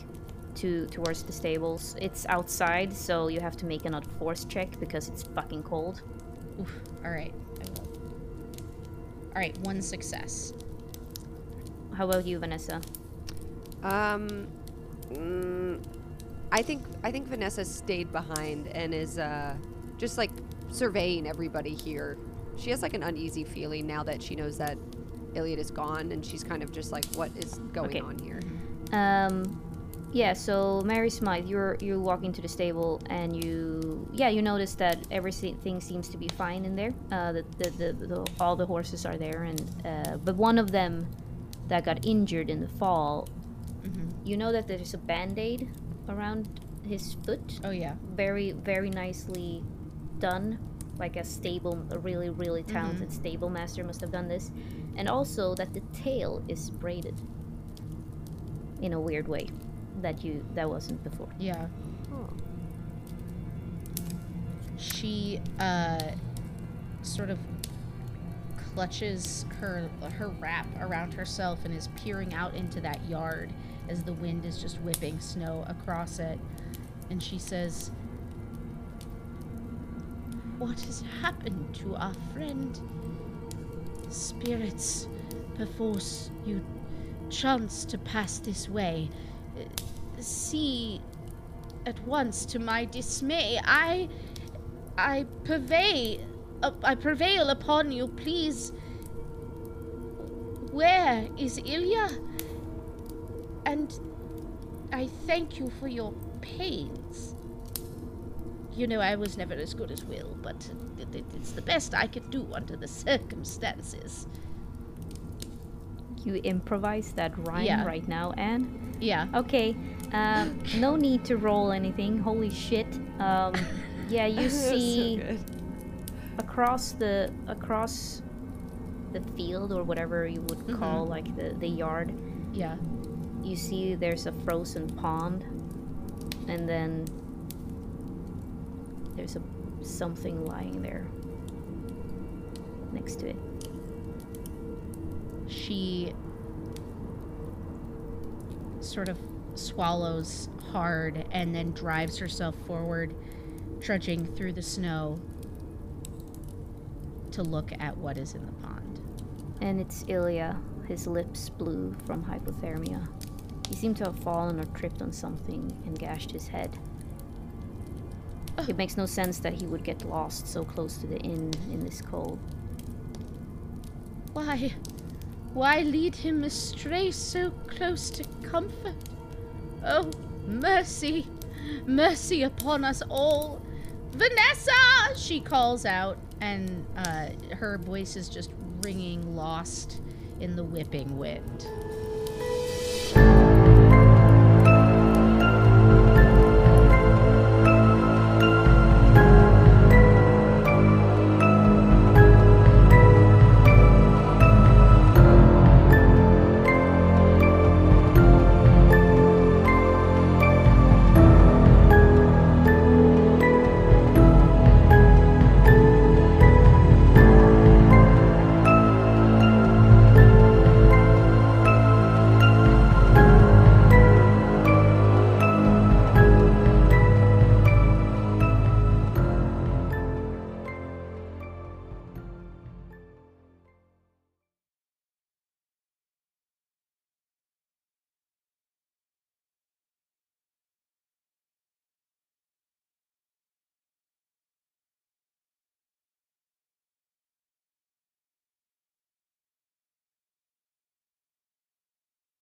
to towards the stables. It's outside, so you have to make another force check because it's fucking cold.
Oof. All right. All right. One success.
How about you, Vanessa?
Um, mm, I think I think Vanessa stayed behind and is uh just like surveying everybody here. She has like an uneasy feeling now that she knows that Ilya is gone, and she's kind of just like, what is going
Okay.
on here?
Um, yeah, so Mary Smythe, you're you walk into the stable and you yeah you notice that everything seems to be fine in there. Uh, the, the, the, the all the horses are there, and uh, but one of them that got injured in the fall,
Mhm.
you know that there's a band aid around his foot,
Oh yeah.
very very nicely done, like a stable, a really really talented stable master must have done this, and also that the tail is braided in a weird way that you that wasn't before.
Yeah.
Oh.
She uh sort of clutches her her wrap around herself and is peering out into that yard as the wind is just whipping snow across it. And she says, What has happened to our friend? Spirits, perforce you chance to pass this way. See at once to my dismay. I I purvey I prevail upon you, please. Where is Ilya? And I thank you for your pains. You know, I was never as good as Will, but it, it- it's the best I could do under the circumstances.
You improvise that rhyme
Yeah.
right now, Anne.
Yeah.
Okay. Um, no need to roll anything. Holy shit. Um, yeah, you see
so
across the across the field or whatever you would
Mhm.
call like the the yard.
Yeah.
You see there's a frozen pond, and then there's a something lying there next to it.
she sort of swallows hard and then drives herself forward, trudging through the snow to look at what is in the pond.
And it's Ilya, his lips blue from hypothermia. He seemed to have fallen or tripped on something and gashed his head. It makes no sense that he would get lost so close to the inn in this cold.
Why? Why lead him astray so close to comfort? Oh, mercy! Mercy upon us all! Vanessa! She calls out, and uh, her voice is just ringing lost in the whipping wind.